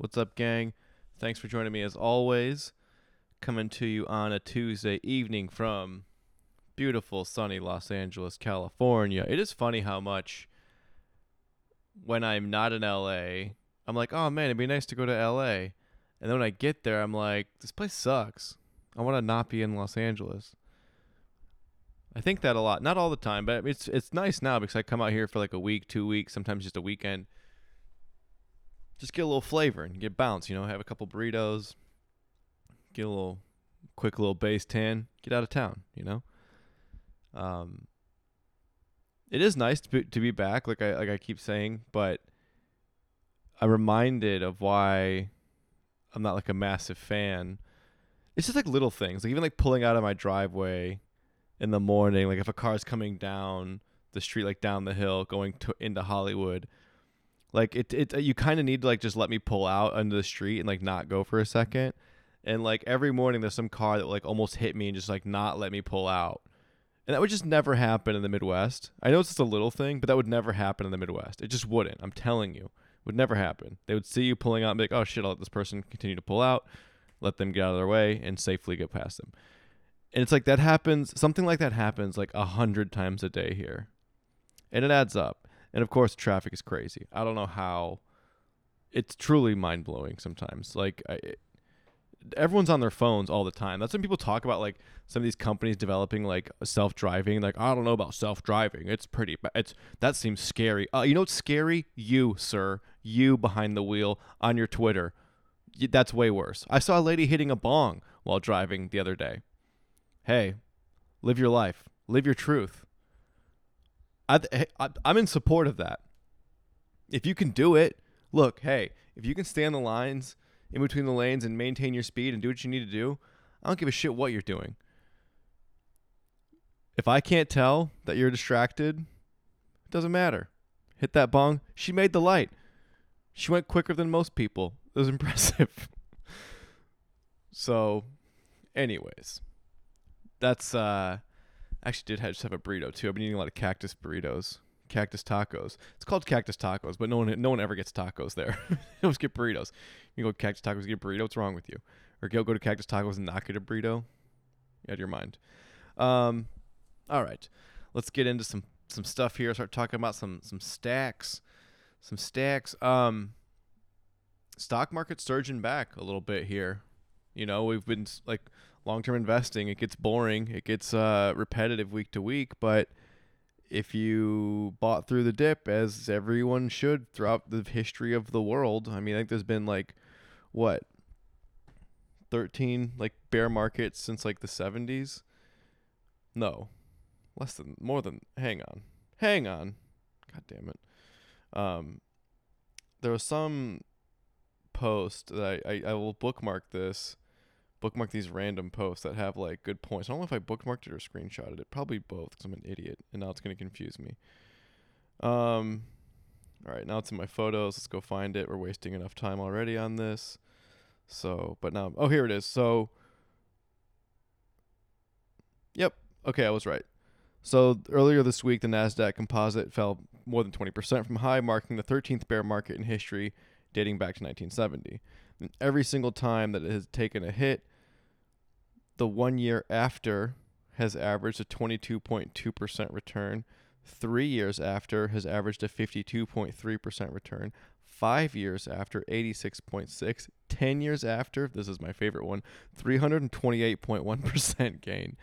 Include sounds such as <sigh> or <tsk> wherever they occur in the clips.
What's up, gang? Thanks for joining me as always. Coming to you on a Tuesday evening from beautiful, sunny Los Angeles, California. It is funny how much when I'm not in LA, I'm like, oh man, it'd be nice to go to LA. And then when I get there, I'm like, this place sucks. I want to not be in Los Angeles. I think that a lot. Not all the time, but it's it's nice now because I come out here for like a week, two weeks, sometimes just a weekend. Just get a little flavor and get bounce, you know, have a couple burritos, get a little quick little base tan, get out of town, you know. Um it is nice to be, to be back like I like I keep saying, but I'm reminded of why I'm not like a massive fan. It's just like little things, like even like pulling out of my driveway in the morning, like if a car's coming down the street, like down the hill, going to into Hollywood, like it, it you kind of need to like just let me pull out under the street and like not go for a second. And like every morning, there's some car that like almost hit me and just like not let me pull out. And that would just never happen in the Midwest. I know it's just a little thing, but that would never happen in the Midwest. It just wouldn't. I'm telling you, it would never happen. They would see you pulling out and be like, "Oh shit, I'll let this person continue to pull out, let them get out of their way, and safely get past them." And it's like that happens, something like that happens like a hundred times a day here. And it adds up. And of course, traffic is crazy. I don't know how. It's truly mind blowing sometimes. Like, I, it, everyone's on their phones all the time. That's when people talk about like some of these companies developing like self driving. Like, I don't know about self driving. It's pretty. Ba- it's that seems scary. Uh, you know what's scary? You, sir, you behind the wheel on your Twitter. That's way worse. I saw a lady hitting a bong while driving the other day hey, live your life, live your truth. I, I'm in support of that. If you can do it, look, hey, if you can stay on the lines in between the lanes and maintain your speed and do what you need to do, I don't give a shit what you're doing. If I can't tell that you're distracted, it doesn't matter. Hit that bong. She made the light. She went quicker than most people. It was <laughs> impressive. so, anyways, that's uh actually did have, have a burrito too. I've been eating a lot of cactus burritos, cactus tacos. It's called cactus tacos, but no one no one ever gets tacos there. they <laughs> always get burritos. You go to cactus tacos, get a burrito. What's wrong with you? Or go go to cactus tacos and not get a burrito. You out of your mind. Um, all right, let's get into some some stuff here. Start talking about some some stacks, some stacks. Um, stock market surging back a little bit here. You know, we've been like long term investing, it gets boring, it gets uh, repetitive week to week. But if you bought through the dip, as everyone should throughout the history of the world, I mean, I think there's been like what 13 like bear markets since like the 70s. No, less than more than. Hang on, hang on. God damn it. Um, there was some post that I, I, I will bookmark this bookmark these random posts that have like good points. I don't know if I bookmarked it or screenshotted it. Probably both because I'm an idiot and now it's going to confuse me. Um, all right, now it's in my photos. Let's go find it. We're wasting enough time already on this. So, but now, oh, here it is. So, yep. Okay, I was right. So earlier this week, the Nasdaq Composite fell more than 20% from high, marking the 13th bear market in history, dating back to 1970. And every single time that it has taken a hit, the one year after has averaged a 22.2% return. Three years after has averaged a 52.3% return. Five years after, 86.6. Ten years after, this is my favorite one, 328.1% <laughs> gain.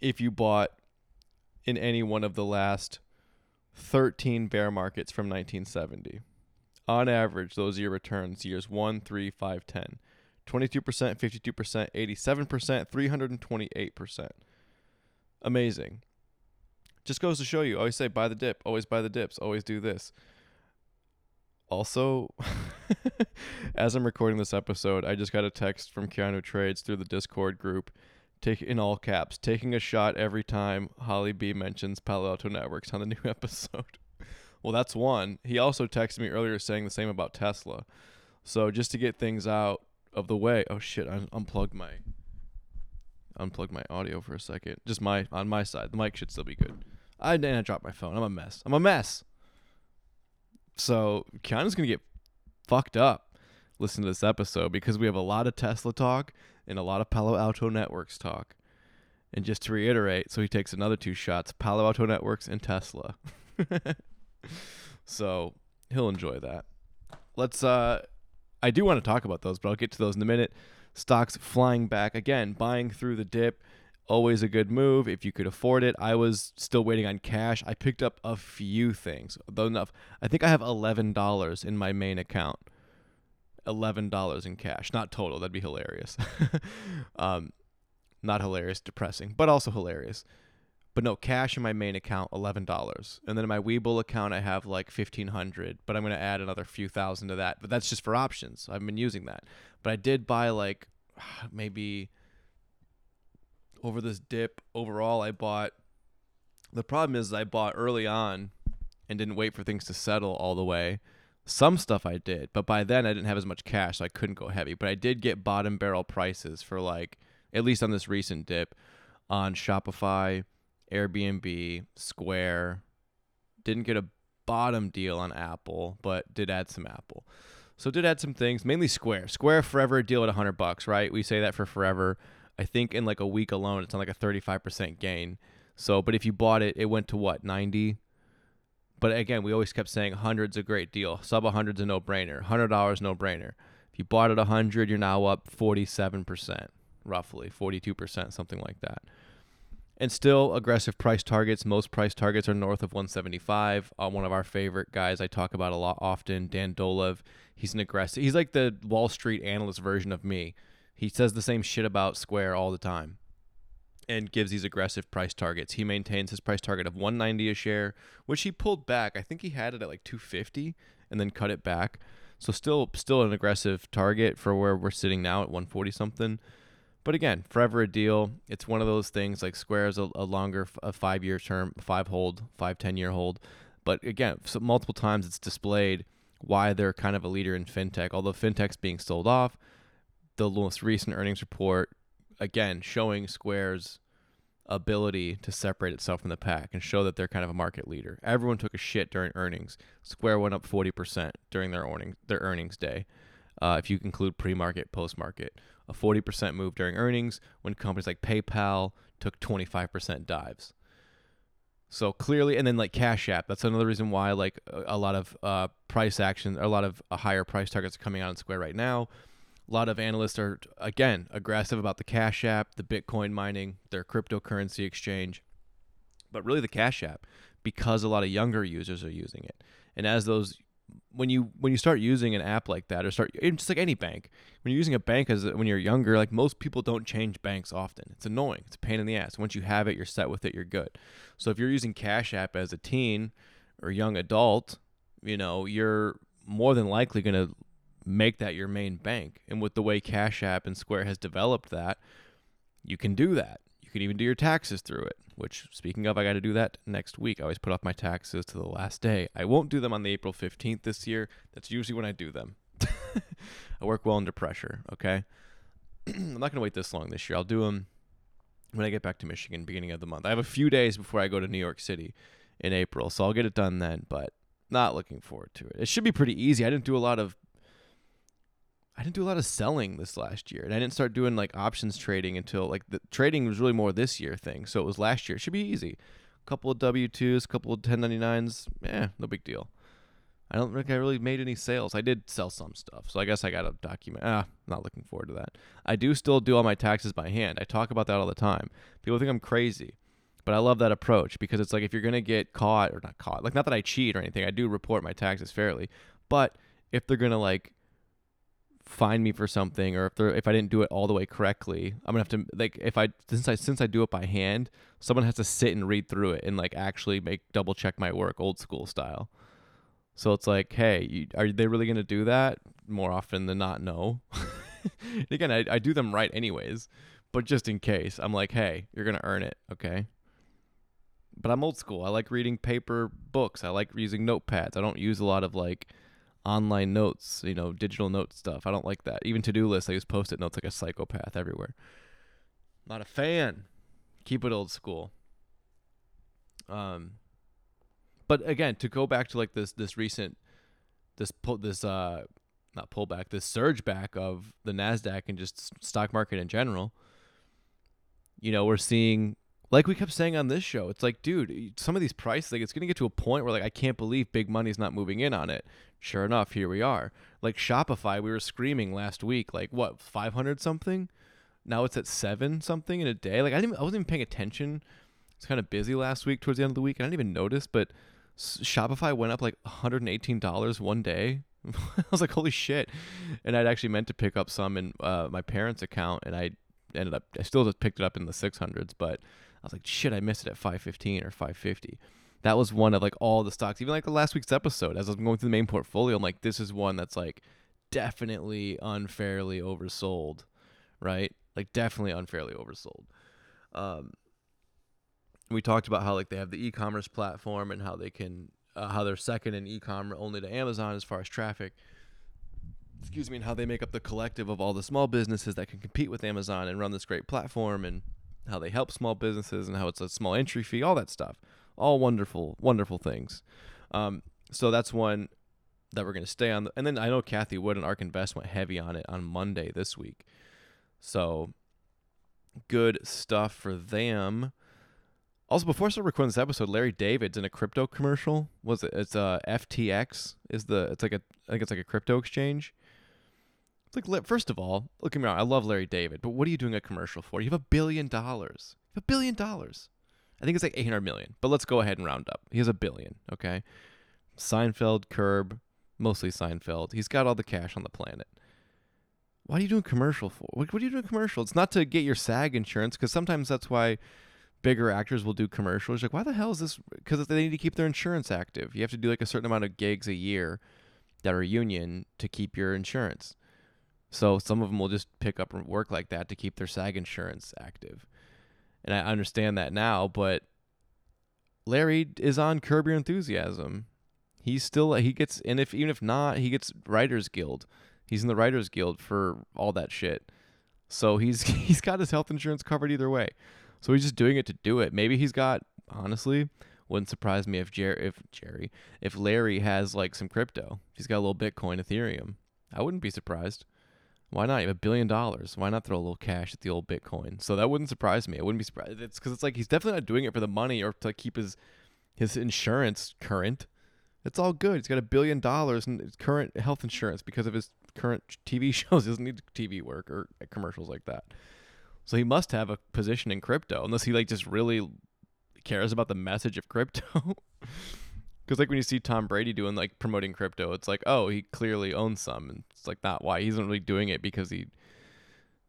If you bought in any one of the last 13 bear markets from 1970 on average, those year returns years 1, 3, 5, 10. 22%, 52%, 87%, 328%. Amazing. Just goes to show you. Always say buy the dip, always buy the dips, always do this. Also, <laughs> as I'm recording this episode, I just got a text from Keanu Trades through the Discord group, take in all caps, taking a shot every time Holly B mentions Palo Alto Networks on the <laughs> new episode. Well, that's one. He also texted me earlier saying the same about Tesla. So just to get things out of the way. Oh shit! I unplugged my unplugged my audio for a second. Just my on my side. The mic should still be good. I and I dropped my phone. I'm a mess. I'm a mess. So Keanu's gonna get fucked up. listen to this episode because we have a lot of Tesla talk and a lot of Palo Alto Networks talk. And just to reiterate, so he takes another two shots Palo Alto Networks and Tesla. <laughs> so he'll enjoy that. Let's, uh, I do want to talk about those, but I'll get to those in a minute. Stocks flying back again, buying through the dip. Always a good move if you could afford it. I was still waiting on cash. I picked up a few things, though enough. I think I have eleven dollars in my main account. Eleven dollars in cash, not total. That'd be hilarious. <laughs> um, not hilarious, depressing, but also hilarious. But no, cash in my main account, eleven dollars, and then in my Webull account, I have like fifteen hundred. But I'm gonna add another few thousand to that. But that's just for options. I've been using that. But I did buy like <sighs> maybe over this dip. Overall, I bought. The problem is I bought early on, and didn't wait for things to settle all the way. Some stuff I did, but by then I didn't have as much cash, so I couldn't go heavy. But I did get bottom barrel prices for like at least on this recent dip on Shopify, Airbnb, Square. Didn't get a bottom deal on Apple, but did add some Apple. So did add some things, mainly Square. Square forever deal at 100 bucks, right? We say that for forever. I think in like a week alone, it's on like a 35% gain. So, but if you bought it, it went to what, 90? But again, we always kept saying 100's a great deal. Sub 100's a no-brainer. $100 no-brainer. If you bought at 100, you're now up 47% roughly 42%, something like that. And still aggressive price targets. Most price targets are north of 175. Uh, one of our favorite guys I talk about a lot often, Dan Dolev. He's an aggressive. He's like the Wall Street analyst version of me. He says the same shit about Square all the time and gives these aggressive price targets. He maintains his price target of 190 a share, which he pulled back. I think he had it at like 250 and then cut it back. So still still an aggressive target for where we're sitting now at 140 something. But again, forever a deal. It's one of those things like Square is a, a longer, a five year term, five hold, five ten year hold. But again, so multiple times it's displayed why they're kind of a leader in fintech. Although fintech's being sold off, the most recent earnings report, again, showing Square's ability to separate itself from the pack and show that they're kind of a market leader. Everyone took a shit during earnings. Square went up 40% during their earnings, their earnings day, uh, if you include pre market, post market a 40% move during earnings when companies like PayPal took 25% dives. So clearly, and then like Cash App, that's another reason why like a, a lot of uh, price action, a lot of uh, higher price targets are coming out in Square right now. A lot of analysts are again aggressive about the Cash App, the Bitcoin mining, their cryptocurrency exchange, but really the Cash App because a lot of younger users are using it. And as those when you when you start using an app like that or start just like any bank when you're using a bank as when you're younger like most people don't change banks often. It's annoying. It's a pain in the ass. Once you have it you're set with it you're good. So if you're using cash app as a teen or young adult you know you're more than likely going to make that your main bank. And with the way cash app and square has developed that you can do that can even do your taxes through it which speaking of, I got to do that next week. I always put off my taxes to the last day. I won't do them on the April 15th this year. That's usually when I do them. <laughs> I work well under pressure, okay? <clears throat> I'm not going to wait this long this year. I'll do them when I get back to Michigan beginning of the month. I have a few days before I go to New York City in April, so I'll get it done then, but not looking forward to it. It should be pretty easy. I didn't do a lot of I didn't do a lot of selling this last year, and I didn't start doing like options trading until like the trading was really more this year thing. So it was last year. It should be easy. A couple of W twos, a couple of 1099s. Eh, no big deal. I don't think I really made any sales. I did sell some stuff, so I guess I got to document. Ah, not looking forward to that. I do still do all my taxes by hand. I talk about that all the time. People think I'm crazy, but I love that approach because it's like if you're gonna get caught or not caught, like not that I cheat or anything. I do report my taxes fairly, but if they're gonna like find me for something or if they if I didn't do it all the way correctly, I'm gonna have to like if I since I since I do it by hand, someone has to sit and read through it and like actually make double check my work old school style. So it's like, hey, you, are they really gonna do that? More often than not, no. <laughs> Again, I, I do them right anyways, but just in case, I'm like, hey, you're gonna earn it, okay? But I'm old school. I like reading paper books. I like using notepads. I don't use a lot of like online notes, you know, digital note stuff. I don't like that. Even to do lists, I use post it notes like a psychopath everywhere. Not a fan. Keep it old school. Um, but again, to go back to like this this recent this pull this uh not pullback, this surge back of the Nasdaq and just stock market in general. You know, we're seeing like we kept saying on this show, it's like, dude, some of these prices, like it's gonna get to a point where like I can't believe big money's not moving in on it. Sure enough, here we are. Like Shopify, we were screaming last week, like what, five hundred something? Now it's at seven something in a day. Like I didn't, I wasn't even paying attention. It's kind of busy last week towards the end of the week. I didn't even notice, but Shopify went up like $118 one day. <laughs> I was like, holy shit! And I'd actually meant to pick up some in uh, my parents' account, and I ended up I still just picked it up in the 600s, but I was like, shit, I missed it at 515 or 550. That was one of like all the stocks, even like the last week's episode. As I was going through the main portfolio, I'm like, this is one that's like definitely unfairly oversold, right? Like definitely unfairly oversold. Um, we talked about how like they have the e-commerce platform and how they can uh, how they're second in e-commerce only to Amazon as far as traffic. Excuse me, and how they make up the collective of all the small businesses that can compete with Amazon and run this great platform and how they help small businesses and how it's a small entry fee, all that stuff. All wonderful, wonderful things. Um, so that's one that we're going to stay on. And then I know Cathie Wood and ARK Invest went heavy on it on Monday this week. So good stuff for them. Also, before I start recording this episode, Larry David's in a crypto commercial. Was it? It's uh FTX is the. It's like a. I think it's like a crypto exchange. Like first of all, look at me. I love Larry David, but what are you doing a commercial for? You have a billion dollars. You have a billion dollars. I think it's like 800 million, but let's go ahead and round up. He has a billion, okay? Seinfeld, Curb, mostly Seinfeld. He's got all the cash on the planet. Why are you doing commercial for? What, what are you doing commercial? It's not to get your SAG insurance because sometimes that's why bigger actors will do commercials. Like, why the hell is this? Because they need to keep their insurance active. You have to do like a certain amount of gigs a year that are union to keep your insurance. So some of them will just pick up work like that to keep their SAG insurance active. And I understand that now, but Larry is on Curb Your Enthusiasm. He's still he gets and if even if not, he gets Writers Guild. He's in the Writers Guild for all that shit. So he's <laughs> he's got his health insurance covered either way. So he's just doing it to do it. Maybe he's got honestly wouldn't surprise me if Jer- if Jerry if Larry has like some crypto. He's got a little Bitcoin, Ethereum. I wouldn't be surprised. Why not? You have a billion dollars. Why not throw a little cash at the old Bitcoin? So that wouldn't surprise me. I wouldn't be surprised. It's because it's like he's definitely not doing it for the money or to keep his his insurance current. It's all good. He's got a billion dollars in current health insurance because of his current TV <laughs> shows. He doesn't need TV work or commercials like that. So he must have a position in crypto, unless he like just really cares about the message of crypto. <laughs> Because like when you see Tom Brady doing like promoting crypto, it's like, oh, he clearly owns some, and it's like not why. He isn't really doing it because he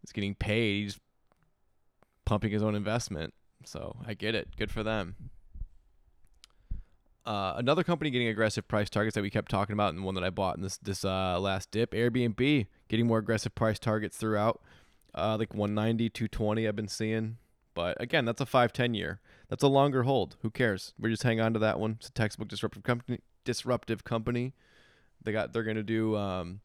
is getting paid. He's pumping his own investment. So I get it. Good for them. Uh, another company getting aggressive price targets that we kept talking about, and one that I bought in this this uh, last dip, Airbnb, getting more aggressive price targets throughout, uh, like 190, 220. I've been seeing, but again, that's a five ten year. That's a longer hold. Who cares? We just hang on to that one. It's a textbook disruptive company. Disruptive company. They got. They're gonna do. Um,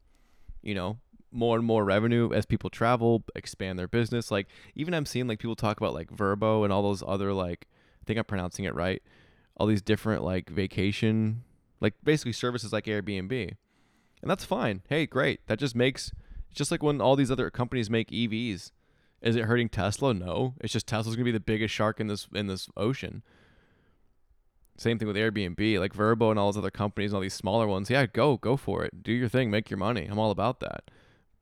you know, more and more revenue as people travel, expand their business. Like even I'm seeing like people talk about like Vrbo and all those other like. I think I'm pronouncing it right. All these different like vacation, like basically services like Airbnb, and that's fine. Hey, great. That just makes. Just like when all these other companies make EVs is it hurting Tesla? No. It's just Tesla's gonna be the biggest shark in this in this ocean. Same thing with Airbnb, like Vrbo and all those other companies, and all these smaller ones. Yeah, go go for it. Do your thing, make your money. I'm all about that.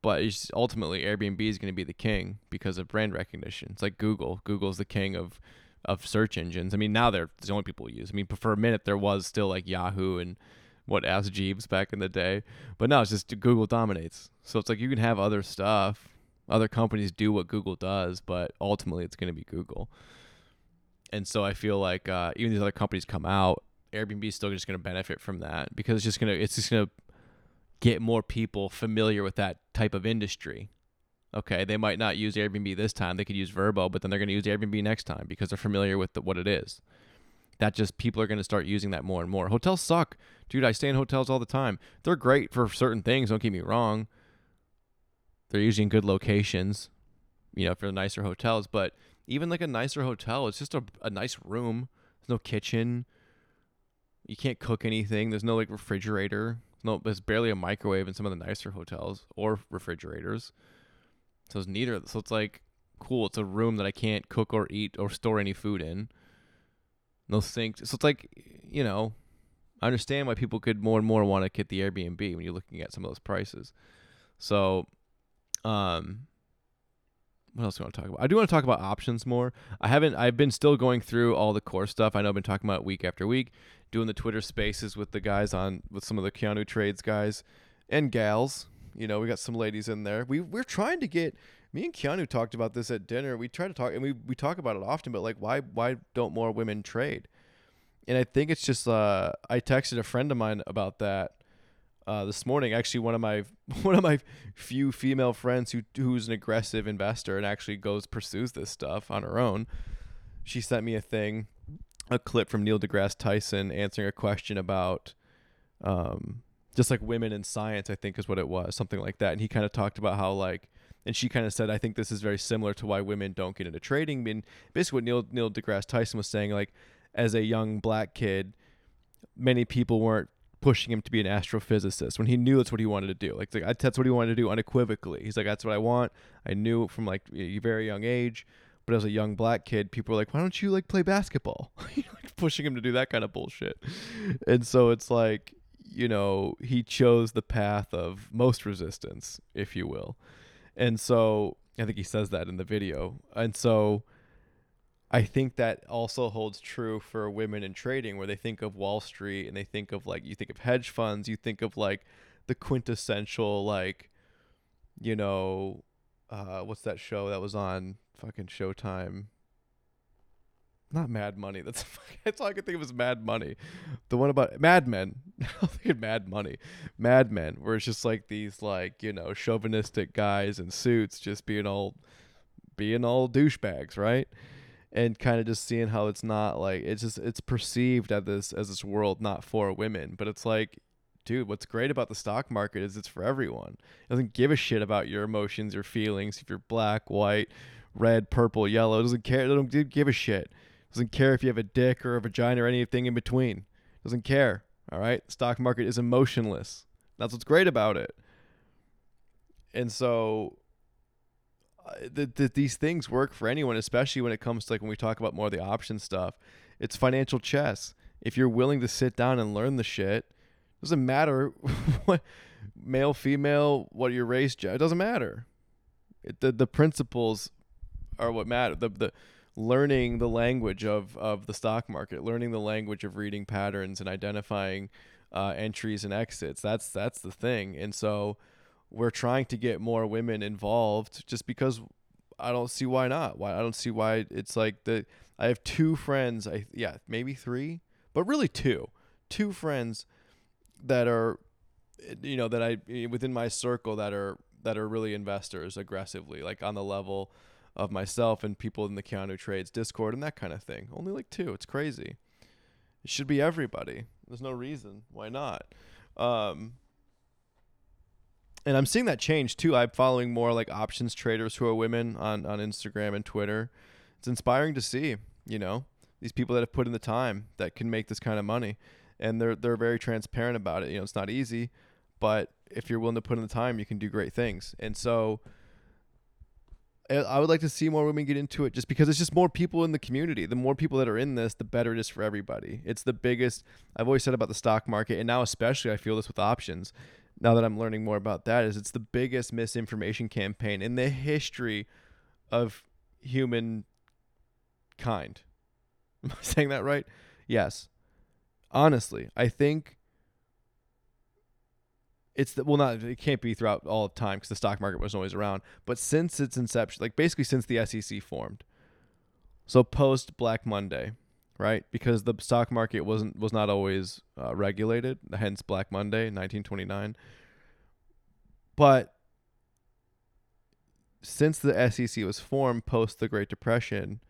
But ultimately, Airbnb is going to be the king because of brand recognition. It's like Google. Google's the king of of search engines. I mean, now they're the only people use. I mean, for a minute there was still like Yahoo and what Ask Jeeves back in the day, but now it's just Google dominates. So it's like you can have other stuff other companies do what Google does, but ultimately it's going to be Google. And so I feel like uh, even these other companies come out, Airbnb is still just going to benefit from that because it's just going to it's just going to get more people familiar with that type of industry. Okay, they might not use Airbnb this time; they could use Vrbo, but then they're going to use Airbnb next time because they're familiar with the, what it is. That just people are going to start using that more and more. Hotels suck, dude. I stay in hotels all the time. They're great for certain things. Don't get me wrong they're usually in good locations, you know, for the nicer hotels. But even like a nicer hotel, it's just a, a nice room. There's no kitchen. You can't cook anything. There's no like refrigerator. No, there's barely a microwave in some of the nicer hotels or refrigerators. So it's neither. So it's like cool. It's a room that I can't cook or eat or store any food in. No sink. So it's like, you know, I understand why people could more and more want to get the Airbnb when you're looking at some of those prices. So, um, what else do I want to talk about? I do want to talk about options more. I haven't. I've been still going through all the core stuff. I know I've been talking about week after week, doing the Twitter Spaces with the guys on with some of the Keanu Trades guys and gals. You know, we got some ladies in there. We we're trying to get. Me and Keanu talked about this at dinner. We try to talk, and we we talk about it often. But like, why why don't more women trade? And I think it's just. Uh, I texted a friend of mine about that uh, this morning. Actually, one of my <laughs> one of my few female friends who who's an aggressive investor and actually goes pursues this stuff on her own. She sent me a thing, a clip from Neil deGrasse Tyson answering a question about, um, just like women in science. I think is what it was, something like that. And he kind of talked about how like. And she kind of said, "I think this is very similar to why women don't get into trading." I mean, basically, what Neil Neil deGrasse Tyson was saying, like, as a young black kid, many people weren't pushing him to be an astrophysicist when he knew that's what he wanted to do. Like, like that's what he wanted to do unequivocally. He's like, that's what I want. I knew from like a very young age. But as a young black kid, people were like, why don't you like play basketball? <laughs> like pushing him to do that kind of bullshit. And so it's like, you know, he chose the path of most resistance, if you will. And so I think he says that in the video. And so I think that also holds true for women in trading, where they think of Wall Street and they think of like you think of hedge funds, you think of like the quintessential like, you know, uh, what's that show that was on fucking Showtime? Not Mad Money. That's <laughs> that's all I can think of is Mad Money. The one about Mad Men. <laughs> I'm thinking Mad Money, Mad Men, where it's just like these like you know chauvinistic guys in suits just being all being all douchebags, right? And kind of just seeing how it's not like it's just it's perceived as this as this world not for women but it's like dude what's great about the stock market is it's for everyone. It doesn't give a shit about your emotions your feelings if you're black white red purple yellow it doesn't care it doesn't give a shit. It doesn't care if you have a dick or a vagina or anything in between. It doesn't care all right stock market is emotionless. That's what's great about it. And so that th- these things work for anyone, especially when it comes to like when we talk about more of the option stuff. It's financial chess. If you're willing to sit down and learn the shit, doesn't matter <laughs> what male, female, what your race, it doesn't matter. It, the the principles are what matter. The the learning the language of of the stock market, learning the language of reading patterns and identifying uh, entries and exits. That's that's the thing. And so we're trying to get more women involved just because I don't see why not. Why I don't see why it's like the I have two friends, I yeah, maybe 3, but really two. Two friends that are you know that I within my circle that are that are really investors aggressively like on the level of myself and people in the Keanu Trades Discord and that kind of thing. Only like two. It's crazy. It should be everybody. There's no reason why not. Um, and I'm seeing that change too. I'm following more like options traders who are women on on Instagram and Twitter. It's inspiring to see, you know, these people that have put in the time that can make this kind of money, and they're they're very transparent about it. You know, it's not easy, but if you're willing to put in the time, you can do great things. And so, eh, I would like to see more women get into it, just because it's just more people in the community. The more people that are in this, the better it is for everybody. It's the biggest. I've always said about the stock market, and now especially I feel this with options now that I'm learning more about that is it's the biggest misinformation campaign in the history of human kind. <laughs> Am I saying that right? Yes. Honestly, I think it's the, well not it can't be throughout all of time because the stock market wasn't always around, but since its inception, like basically since the SEC formed, so post Black Monday, right? Because the stock market wasn't was not always uh, regulated, hence Black Monday, 1929. But since the SEC was formed post the Great Depression,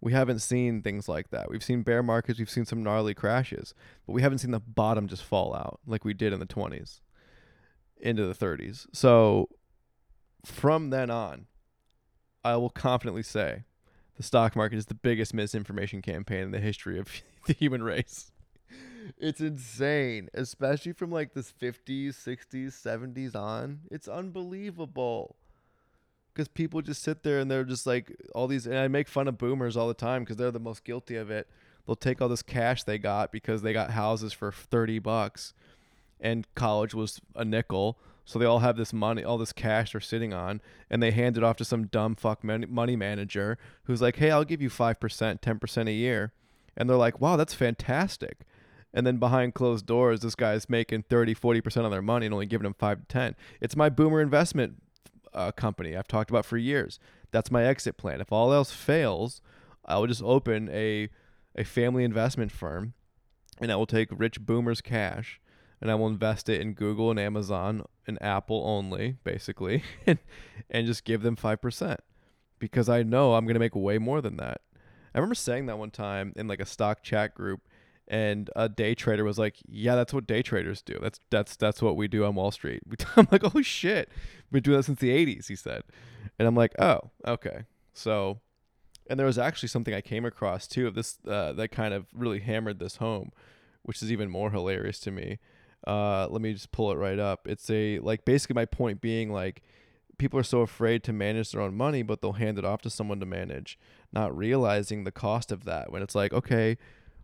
we haven't seen things like that. We've seen bear markets, we've seen some gnarly crashes, but we haven't seen the bottom just fall out like we did in the 20s into the 30s. So from then on, I will confidently say the stock market is the biggest misinformation campaign in the history of <laughs> the human race. it's insane, especially from like the 50s, 60s, 70s on. It's unbelievable. Because people just sit there and they're just like all these, and I make fun of boomers all the time because they're the most guilty of it. They'll take all this cash they got because they got houses for 30 bucks and college was a nickel. So they all have this money, all this cash they're sitting on, and they hand it off to some dumb fuck money manager who's like, "Hey, I'll give you five percent, ten percent a year," and they're like, "Wow, that's fantastic." And then behind closed doors, this guy's making 30, 40 percent of their money and only giving them five to ten. It's my boomer investment uh, company I've talked about for years. That's my exit plan. If all else fails, I will just open a a family investment firm, and I will take rich boomers' cash and I will invest it in Google and Amazon and Apple only, basically, <laughs> and, and just give them 5% because I know I'm going to make way more than that. I remember saying that one time in like a stock chat group and a day trader was like, "Yeah, that's what day traders do. That's that's that's what we do on Wall Street." <laughs> I'm like, "Oh shit. We've been doing that since the 80s," he said. And I'm like, "Oh, okay." So and there was actually something I came across too of this uh, that kind of really hammered this home, which is even more hilarious to me. Uh, let me just pull it right up. It's a like basically my point being like people are so afraid to manage their own money, but they'll hand it off to someone to manage, not realizing the cost of that. When it's like, okay,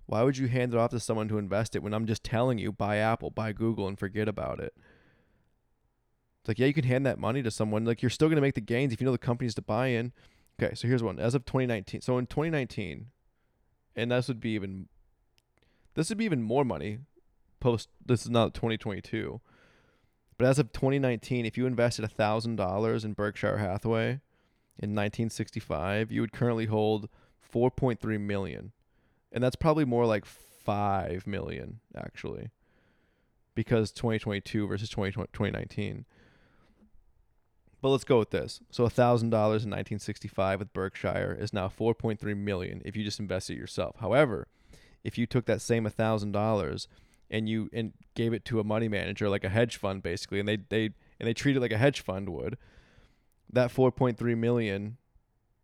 why would you hand it off to someone to invest it when I'm just telling you buy Apple, buy Google, and forget about it? It's like, yeah, you can hand that money to someone. Like you're still gonna make the gains if you know the companies to buy in. Okay, so here's one. As of 2019, so in 2019, and this would be even, this would be even more money post this is not 2022 but as of 2019 if you invested $1000 in berkshire hathaway in 1965 you would currently hold 4.3 million. And that's probably more like 5 million actually because 2022 versus 2019 but let's go with this. So $1000 in 1965 with berkshire is now 4.3 million if you just invest it yourself. However if you took that same $1000 and you and gave it to a money manager like a hedge fund basically and they they and they treat it like a hedge fund would that 4.3 million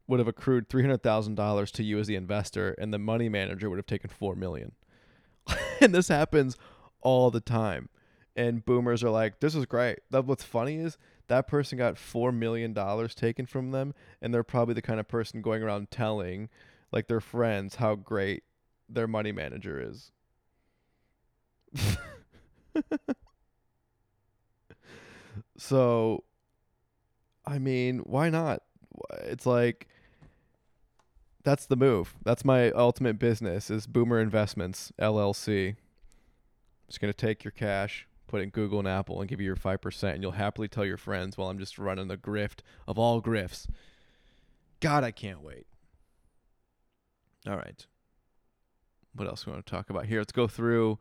would have accrued $300,000 to you as the investor and the money manager would have taken 4 million. <laughs> and this happens all the time. And boomers are like, "This is great." That what's funny is that person got 4 million dollars taken from them and they're probably the kind of person going around telling like their friends how great their money manager is. <laughs> so, I mean, why not? It's like that's the move. That's my ultimate business is Boomer Investments LLC. I'm Just gonna take your cash, put it in Google and Apple, and give you your five percent, and you'll happily tell your friends while I'm just running the grift of all grifts. God, I can't wait. All right. What else we want to talk about here? Let's go through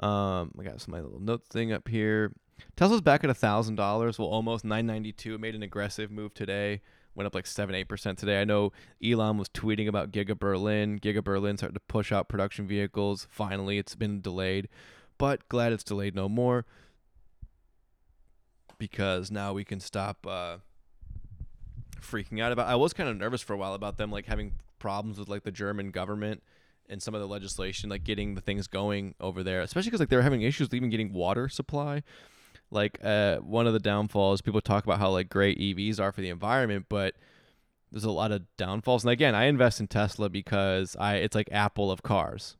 um, I got some my little notes thing up here. Tesla's back at thousand dollars. Well, almost nine ninety two. Made an aggressive move today. Went up like seven eight percent today. I know Elon was tweeting about Giga Berlin. Giga Berlin started to push out production vehicles. Finally, it's been delayed, but glad it's delayed no more because now we can stop uh, freaking out about. I was kind of nervous for a while about them like having problems with like the German government and some of the legislation, like getting the things going over there, especially because like they're having issues even getting water supply. Like uh, one of the downfalls, people talk about how like great EVs are for the environment, but there's a lot of downfalls. And again, I invest in Tesla because I it's like Apple of cars.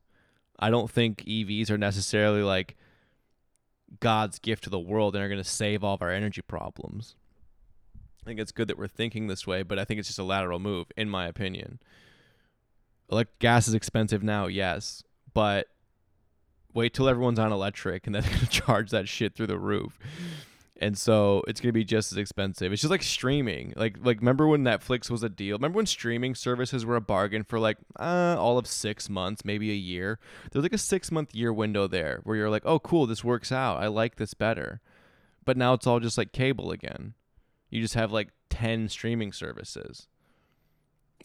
I don't think EVs are necessarily like God's gift to the world and are going to save all of our energy problems. I think it's good that we're thinking this way, but I think it's just a lateral move, in my opinion like gas is expensive now, yes, but wait till everyone's on electric and then <laughs> they're gonna charge that shit through the roof. And so it's gonna be just as expensive. It's just like streaming. Like like remember when Netflix was a deal? Remember when streaming services were a bargain for like uh, all of six months, maybe a year? There's like a six month year window there where you're like, oh cool, this works out. I like this better. But now it's all just like cable again. You just have like ten streaming services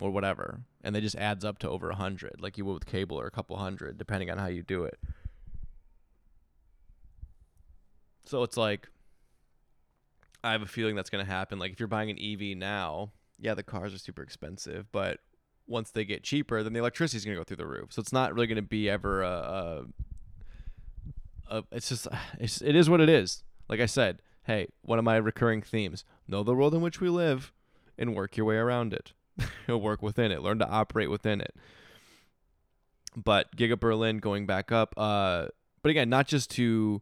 or whatever, and they just adds up to over a hundred, like you would with cable or a couple hundred, depending on how you do it. So it's like I have a feeling that's going to happen. Like if you're buying an EV now, yeah, the cars are super expensive, but once they get cheaper, then the electricity is going to go through the roof. So it's not really going to be ever a, a uh, it's just <sighs> it's, it is what it is. Like I said, hey, one of my recurring themes: know the world in which we live, and work your way around it. <laughs> work within it. Learn to operate within it. But Giga Berlin going back up. Uh, but again, not just to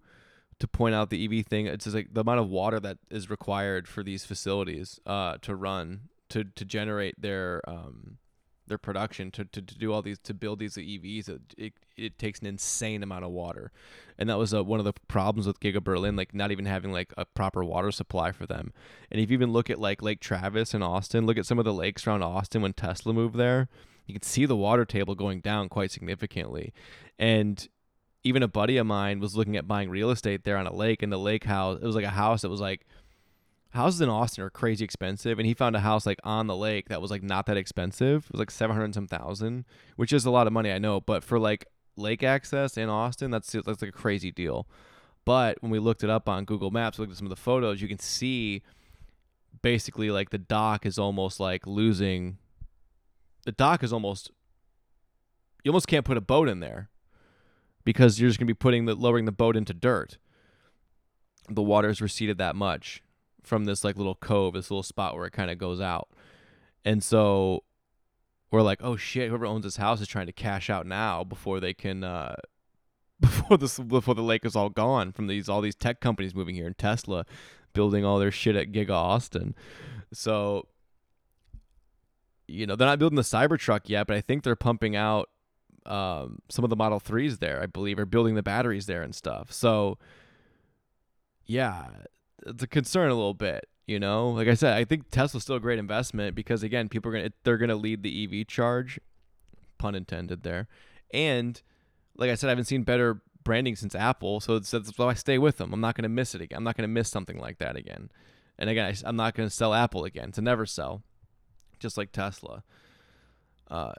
to point out the EV thing. It's just like the amount of water that is required for these facilities uh, to run to to generate their um, their production to, to, to do all these to build these EVs it, it, it takes an insane amount of water. And that was uh, one of the problems with Giga Berlin like not even having like a proper water supply for them. And if you even look at like Lake Travis in Austin look at some of the lakes around Austin when Tesla moved there you can see the water table going down quite significantly. And even a buddy of mine was looking at buying real estate there on a lake and the lake house it was like a house that was like houses in Austin are crazy expensive, and he found a house like on the lake that was like not that expensive. It was like seven hundred some thousand, which is a lot of money, I know, but for like lake access in Austin, that's that's like a crazy deal. But when we looked it up on Google Maps, looked at some of the photos, you can see basically like the dock is almost like losing. The dock is almost. You almost can't put a boat in there, because you're just gonna be putting the lowering the boat into dirt. The water's receded that much from this like little cove, this little spot where it kind of goes out. And so we're like, oh shit, whoever owns this house is trying to cash out now before they can uh <laughs> before this before the lake is all gone from these all these tech companies moving here and Tesla building all their shit at Giga Austin. So you know, they're not building the Cybertruck yet, but I think they're pumping out um, some of the Model 3s there, I believe, are building the batteries there and stuff. So yeah, it's a concern a little bit. You know, like I said, I think Tesla's still a great investment because again, people are gonna they're gonna lead the EV charge, pun intended there, and like I said, I haven't seen better branding since Apple, so that's why I stay with them. I'm not gonna miss it again. I'm not gonna miss something like that again. And again, I, am not gonna sell Apple again. To never sell, just like Tesla. Uh,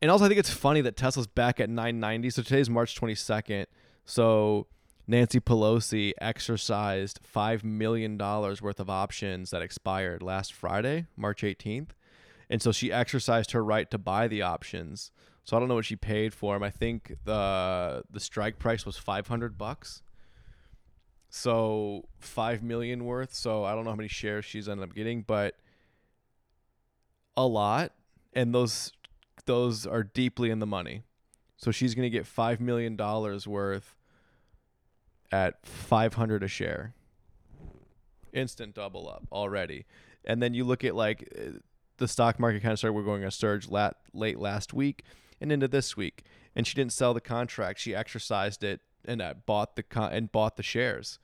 and also, I think it's funny that Tesla's back at 990. So today's March 22nd. So Nancy Pelosi exercised $5 million worth of options that expired last Friday, March 18th. And so she exercised her right to buy the options. So I don't know what she paid for them. I think the the strike price was 500 bucks. So 5 million worth. So I don't know how many shares she's ended up getting, but a lot and those those are deeply in the money. So she's going to get 5 million dollars worth at 500 a share. Instant double up already. And then you look at like uh, the stock market kind of started we're going a surge lat, late last week and into this week. And she didn't sell the contract. She exercised it and uh, bought the con- and bought the shares.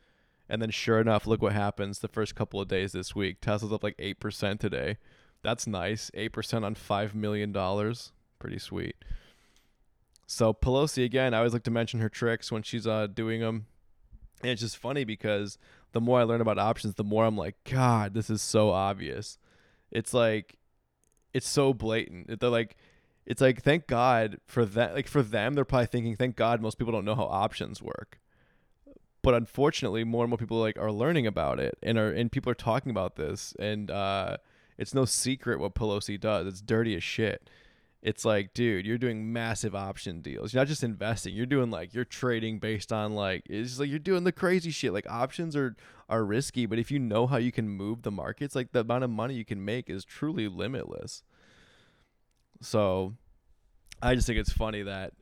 And then sure enough, look what happens the first couple of days this week. Tesla's up like 8% today. That's nice. 8% on 5 million dollars. Pretty sweet. So Pelosi again, I always like to mention her tricks when she's uh doing them. And it's just funny because the more I learn about options, the more I'm like, God, this is so obvious. It's like, it's so blatant. They're like, it's like, thank God for that. Like for them, they're probably thinking, thank God most people don't know how options work. But unfortunately, more and more people like are learning about it, and are and people are talking about this, and uh, it's no secret what Pelosi does. It's dirty as shit it's like, dude, you're doing massive option deals. You're not just investing. You're doing like you're trading based on like it's like you're doing the crazy shit. Like options are are risky, but if you know how you can move the markets, like the amount of money you can make is truly limitless. So, I just think it's funny that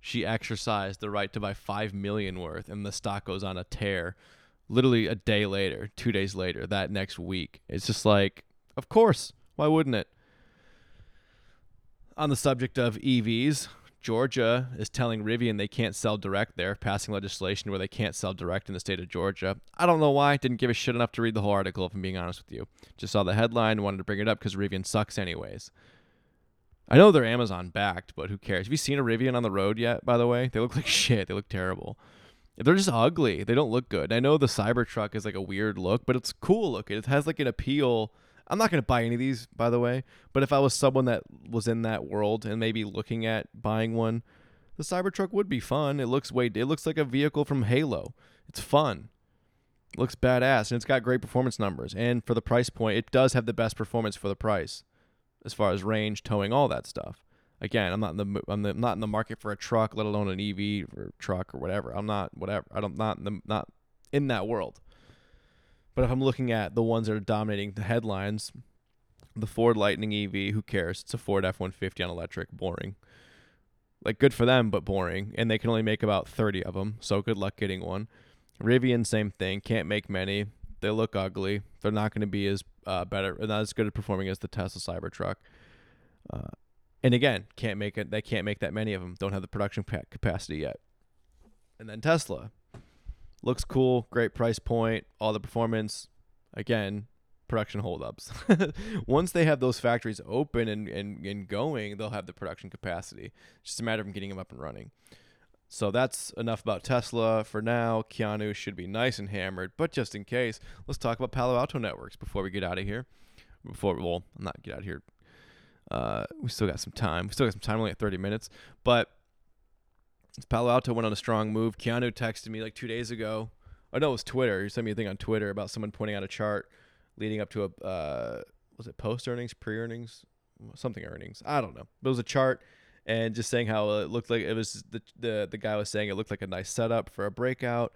she exercised the right to buy 5 million worth and the stock goes on a tear literally a day later, 2 days later, that next week. It's just like, of course, why wouldn't it? On the subject of EVs, Georgia is telling Rivian they can't sell direct there, passing legislation where they can't sell direct in the state of Georgia. I don't know why. Didn't give a shit enough to read the whole article, if I'm being honest with you. Just saw the headline, wanted to bring it up because Rivian sucks, anyways. I know they're Amazon backed, but who cares? Have you seen a Rivian on the road yet, by the way? They look <laughs> like shit. They look terrible. They're just ugly. They don't look good. I know the Cybertruck is like a weird look, but it's cool looking. It has like an appeal I'm not going to buy any of these, by the way. But if I was someone that was in that world and maybe looking at buying one, the Cybertruck would be fun. It looks way. It looks like a vehicle from Halo. It's fun. It looks badass, and it's got great performance numbers. And for the price point, it does have the best performance for the price, as far as range, towing, all that stuff. Again, I'm not in the I'm, the, I'm not in the market for a truck, let alone an EV or truck or whatever. I'm not whatever. I don't not in the, not in that world. But if I'm looking at the ones that are dominating the headlines, the Ford Lightning EV, who cares? It's a Ford F150 on electric, boring. Like good for them, but boring, and they can only make about 30 of them. So good luck getting one. Rivian, same thing. Can't make many. They look ugly. They're not going to be as uh, better, not as good at performing as the Tesla Cybertruck. Uh, and again, can't make it. They can't make that many of them. Don't have the production capacity yet. And then Tesla looks cool, great price point, all the performance. Again, production holdups. <laughs> Once they have those factories open and, and, and going, they'll have the production capacity. It's just a matter of getting them up and running. So that's enough about Tesla for now. Keanu should be nice and hammered, but just in case, let's talk about Palo Alto Networks before we get out of here. Before, well, not get out of here. Uh, we still got some time. We still got some time, only at 30 minutes. But Palo Alto went on a strong move. Keanu texted me like two days ago. Oh no, it was Twitter. He sent me a thing on Twitter about someone pointing out a chart leading up to a uh, was it post earnings, pre earnings, something earnings. I don't know. But it was a chart and just saying how it looked like it was the the the guy was saying it looked like a nice setup for a breakout.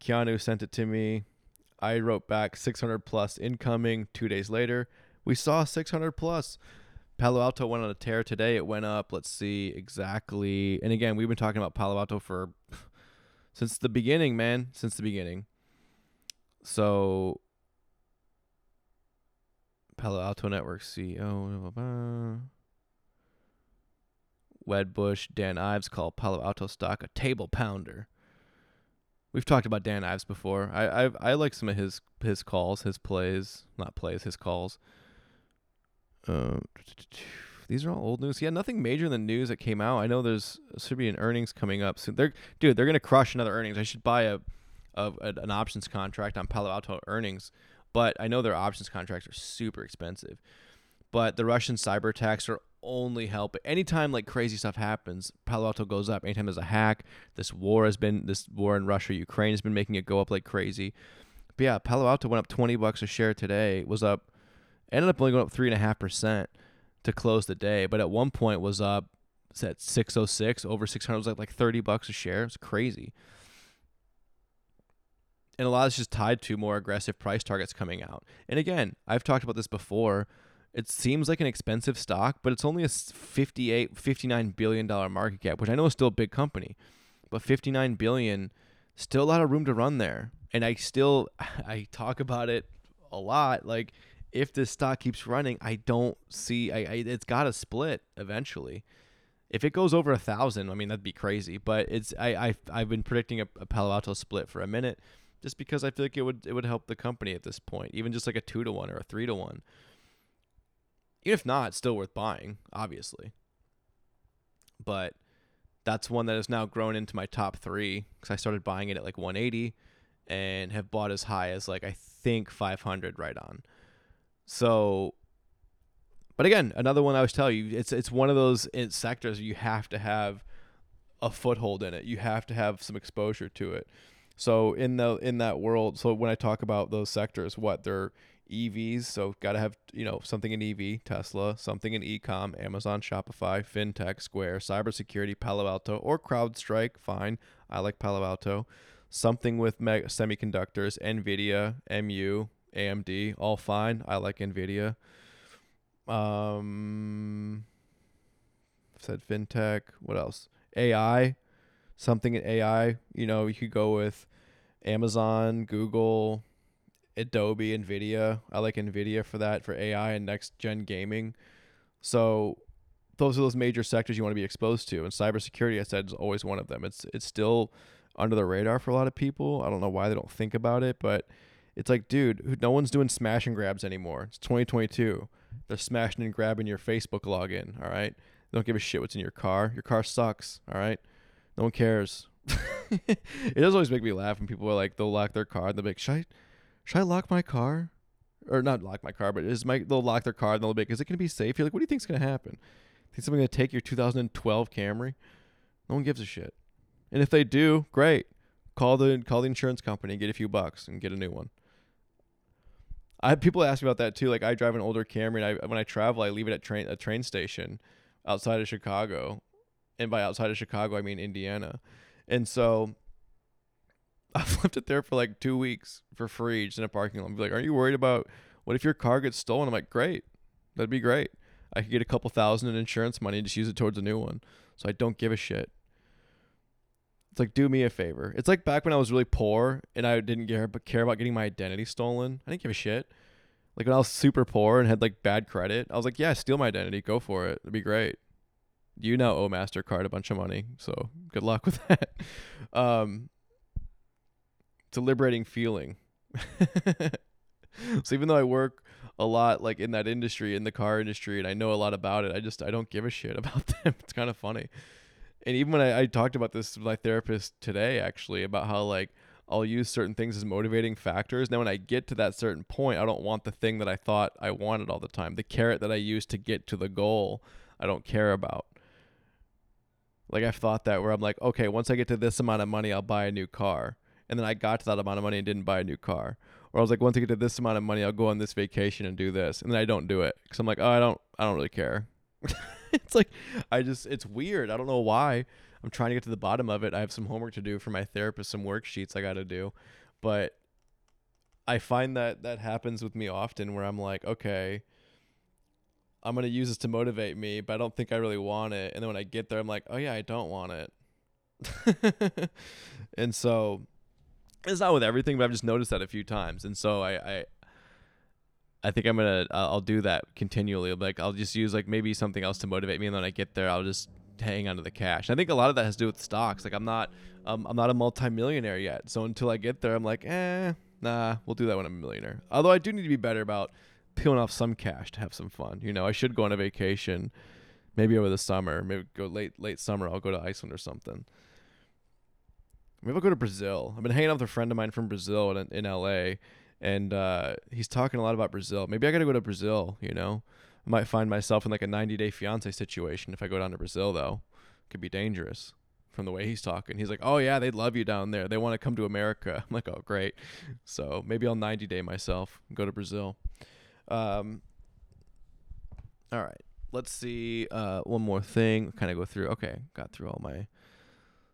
Keanu sent it to me. I wrote back 600 plus incoming. Two days later, we saw 600 plus. Palo Alto went on a tear today. It went up. Let's see exactly. And again, we've been talking about Palo Alto for <sighs> since the beginning, man. Since the beginning. So Palo Alto Network CEO. Wedbush, Dan Ives call Palo Alto stock a table pounder. We've talked about Dan Ives before. I I I like some of his his calls, his plays, not plays, his calls. Um, <tsk> these are all old news. Yeah, nothing major in the news that came out. I know there's should be an earnings coming up soon. They're dude, they're gonna crush another earnings. I should buy a, a an options contract on Palo Alto earnings, but I know their options contracts are super expensive. But the Russian cyber attacks are only help. Anytime like crazy stuff happens, Palo Alto goes up. Anytime there's a hack, this war has been this war in Russia, Ukraine has been making it go up like crazy. But yeah, Palo Alto went up twenty bucks a share today. Was up ended up only going up three and a half percent to close the day, but at one point was up at 606 over 600 was like like 30 bucks a share. It's crazy. And a lot of it's just tied to more aggressive price targets coming out. And again, I've talked about this before. It seems like an expensive stock, but it's only a 58 59 billion dollar market cap, which I know is still a big company. But 59 billion still a lot of room to run there. And I still <sighs> I talk about it a lot like if this stock keeps running, I don't see. I, I it's got to split eventually. If it goes over a thousand, I mean that'd be crazy. But it's I I I've been predicting a, a Palo Alto split for a minute, just because I feel like it would it would help the company at this point, even just like a two to one or a three to one. Even if not, still worth buying, obviously. But that's one that has now grown into my top three because I started buying it at like 180 and have bought as high as like I think 500 right on. So, but again, another one I was telling you, it's it's one of those sectors you have to have a foothold in it. You have to have some exposure to it. So in the in that world, so when I talk about those sectors, what they're EVs, so got to have you know something in EV, Tesla, something in ecom, Amazon, Shopify, fintech, Square, cybersecurity, Palo Alto, or CrowdStrike. Fine, I like Palo Alto. Something with meg- semiconductors, Nvidia, MU, AMD, all fine. I like Nvidia. Um, said fintech. What else? AI, something in AI. You know, you could go with Amazon, Google, Adobe, Nvidia. I like Nvidia for that for AI and next gen gaming. So those are those major sectors you want to be exposed to, and cybersecurity, I said, is always one of them. It's it's still under the radar for a lot of people. I don't know why they don't think about it, but it's like, dude, no one's doing smash and grabs anymore. It's 2022. They're smashing and grabbing your Facebook login. All right. They don't give a shit what's in your car. Your car sucks. All right. No one cares. <laughs> it does always make me laugh when people are like, they'll lock their car and they'll be like, should I, should I lock my car? Or not lock my car, but is my they'll lock their car and they'll be like, is it gonna be safe? You're like, what do you think's gonna happen? Think someone's gonna take your 2012 Camry? No one gives a shit. And if they do, great. Call the call the insurance company and get a few bucks and get a new one. I people ask me about that too. Like I drive an older Camry, and I when I travel, I leave it at train a train station, outside of Chicago. And by outside of Chicago, I mean Indiana. And so <laughs> I've left it there for like two weeks for free, just in a parking lot. Be like, are you worried about what if your car gets stolen? I'm like, great, that'd be great. I could get a couple thousand in insurance money and just use it towards a new one. So I don't give a shit. It's like do me a favor. It's like back when I was really poor and I didn't care but care about getting my identity stolen. I didn't give a shit. Like when I was super poor and had like bad credit, I was like, yeah, steal my identity, go for it. It'd be great. You now owe Mastercard a bunch of money, so good luck with <laughs> that. Um, it's a liberating feeling. <laughs> so even though I work a lot like in that industry, in the car industry, and I know a lot about it, I just I don't give a shit <laughs> about them. It's kind of funny. And even when I, I talked about this with my therapist today, actually, about how like I'll use certain things as motivating factors. Now, when I get to that certain point, I don't want the thing that I thought I wanted all the time. The carrot that I used to get to the goal, I don't care about. Like I've thought that where I'm like, okay, once I get to this amount of money, I'll buy a new car and then I got to that amount of money and didn't buy a new car. Or I was like, once I get to this amount of money, I'll go on this vacation and do this, and then I don't do it because I'm like, oh, I don't, I don't really care. <laughs> <laughs> it's like I just, it's weird. I don't know why. I'm trying to get to the bottom of it. I have some homework to do for my therapist, some worksheets I got to do, but I find that that happens with me often where I'm like, okay, I'm gonna use this to motivate me, but I don't think I really want it. And then when I get there, I'm like, oh yeah, I don't want it. <laughs> and so it's not with everything, but I've just noticed that a few times, and so I, I, I think I'm gonna I'll do that continually. Like I'll just use like maybe something else to motivate me, and then I get there, I'll just hang onto the cash. I think a lot of that has to do with stocks. Like I'm not um, I'm not a multimillionaire yet, so until I get there, I'm like, eh, nah, we'll do that when I'm a millionaire. Although I do need to be better about peeling off some cash to have some fun. You know, I should go on a vacation, maybe over the summer, maybe go late late summer. I'll go to Iceland or something. Maybe I'll go to Brazil. I've been hanging out with a friend of mine from Brazil in, in LA, and uh, he's talking a lot about Brazil. Maybe I got to go to Brazil. You know, I might find myself in like a 90 day fiance situation if I go down to Brazil. Though, could be dangerous from the way he's talking. He's like, "Oh yeah, they'd love you down there. They want to come to America." <laughs> I'm like, "Oh great." So maybe I'll 90 day myself go to Brazil. Um. All right. Let's see. Uh, one more thing. Kind of go through. Okay, got through all my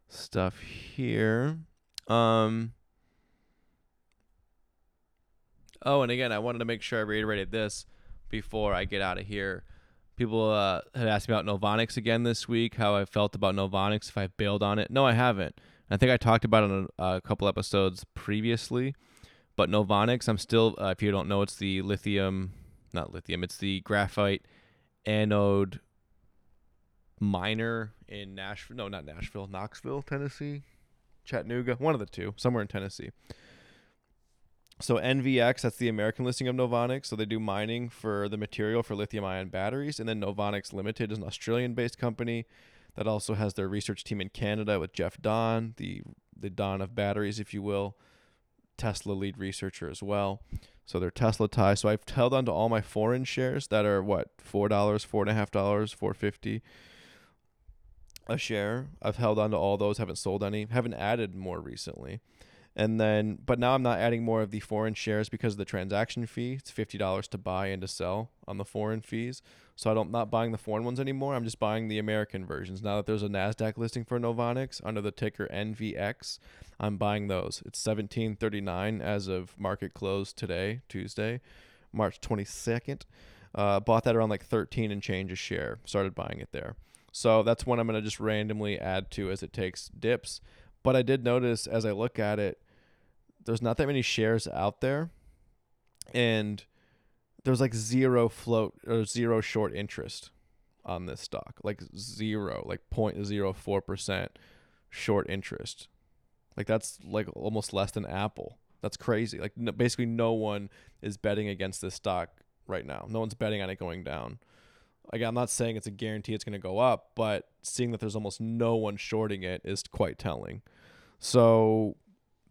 stuff here. Um Oh, and again, I wanted to make sure I reiterated this before I get out of here. People uh, had asked me about Novonix again this week, how I felt about Novonix, if I bailed on it. No, I haven't. I think I talked about it on a, a couple episodes previously. But Novonix, I'm still, uh, if you don't know, it's the lithium, not lithium, it's the graphite anode miner in Nashville. No, not Nashville, Knoxville, Tennessee, Chattanooga, one of the two, somewhere in Tennessee. So NVX, that's the American listing of Novonix. So they do mining for the material for lithium-ion batteries, and then Novonix Limited is an Australian-based company that also has their research team in Canada with Jeff Dahn, the the Don of batteries, if you will, Tesla lead researcher as well. So they're Tesla ties. So I've held on to all my foreign shares that are what four dollars, four and a half dollars, four fifty a share. I've held on to all those, haven't sold any, haven't added more recently. And then, but now I'm not adding more of the foreign shares because of the transaction fee. It's fifty dollars to buy and to sell on the foreign fees. So I don't not buying the foreign ones anymore. I'm just buying the American versions. Now that there's a Nasdaq listing for Novonix under the ticker NVX, I'm buying those. It's 17.39 as of market close today, Tuesday, March 22nd. Uh, bought that around like 13 and change a share. Started buying it there. So that's one I'm going to just randomly add to as it takes dips. But I did notice as I look at it, there's not that many shares out there. And there's like zero float or zero short interest on this stock. Like zero, like 0.04% short interest. Like that's like almost less than Apple. That's crazy. Like no, basically no one is betting against this stock right now. No one's betting on it going down. Again, I'm not saying it's a guarantee it's going to go up, but seeing that there's almost no one shorting it is quite telling. So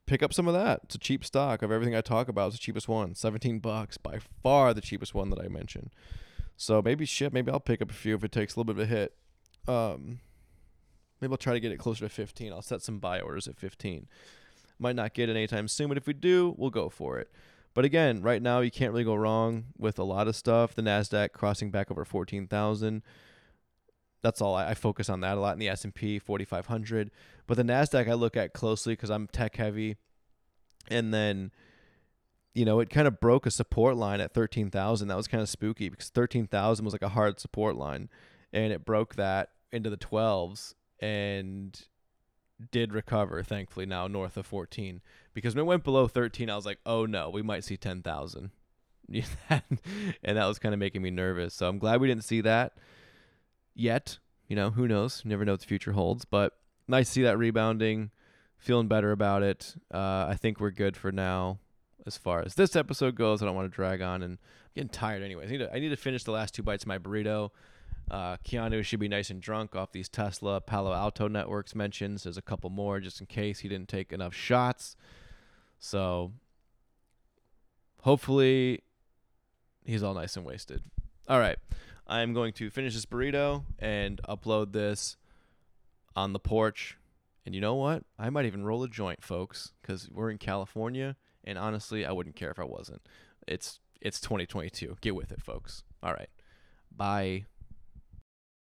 pick up some of that. It's a cheap stock of everything I talk about. It's the cheapest one. 17 bucks, by far the cheapest one that I mentioned. So maybe shit, maybe I'll pick up a few if it takes a little bit of a hit. Um, maybe I'll try to get it closer to 15. I'll set some buy orders at 15. Might not get it anytime soon, but if we do, we'll go for it. But again, right now you can't really go wrong with a lot of stuff. The Nasdaq crossing back over 14,000. that's all. I, I focus on that a lot in the S and P 4500, but the Nasdaq I look at closely because I'm tech heavy, and then you know, it kind of broke a support line at 13,000. That was kind of spooky because 13,000 was like a hard support line and it broke that into the 12s and did recover thankfully now north of 14 because when it went below 13 I was like, "Oh no, we might see 10,000." <laughs> and that was kind of making me nervous. So I'm glad we didn't see that yet. You know, who knows? never know what the future holds, but nice to see that rebounding. Feeling better about it. Uh, I think we're good for now as far as this episode goes. I don't want to drag on, and I'm getting tired anyways. I need to, I need to finish the last two bites of my burrito. Uh, Keanu should be nice and drunk off these Tesla Palo Alto networks mentions. There's a couple more just in case he didn't take enough shots. So hopefully he's all nice and wasted. All right. I'm going to finish this burrito and upload this on the porch. And you know what? I might even roll a joint, folks, because we're in California and honestly, I wouldn't care if I wasn't. It's it's 2022. Get with it, folks. All right. Bye.